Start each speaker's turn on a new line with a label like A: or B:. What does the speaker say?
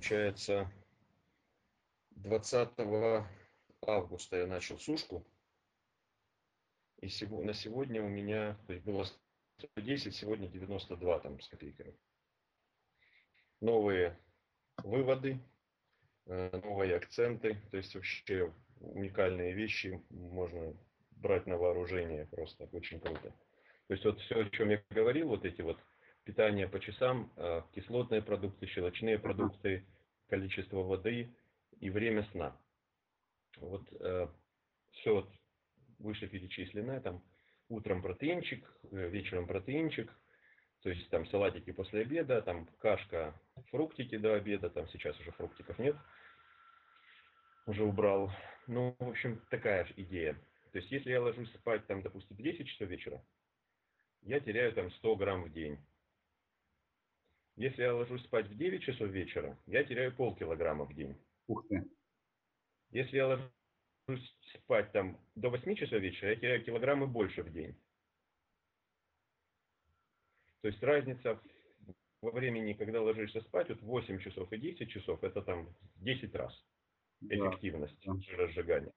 A: получается, 20 августа я начал сушку. И на сегодня у меня, то есть было 110, сегодня 92 там с копейками. Новые выводы, э, новые акценты, то есть вообще уникальные вещи можно брать на вооружение просто очень круто. То есть вот все, о чем я говорил, вот эти вот питание по часам, э, кислотные продукты, щелочные продукты, количество воды и время сна. Вот э, все вот выше перечисленное, там утром протеинчик, э, вечером протеинчик, то есть там салатики после обеда, там кашка, фруктики до обеда, там сейчас уже фруктиков нет, уже убрал. Ну, в общем, такая же идея. То есть если я ложусь спать там, допустим, в 10 часов вечера, я теряю там 100 грамм в день. Если я ложусь спать в 9 часов вечера, я теряю полкилограмма в день.
B: Ух ты.
A: Если я ложусь спать там до 8 часов вечера, я теряю килограммы больше в день. То есть разница во времени, когда ложишься спать, вот 8 часов и 10 часов, это там 10 раз эффективность да. жиросжигания.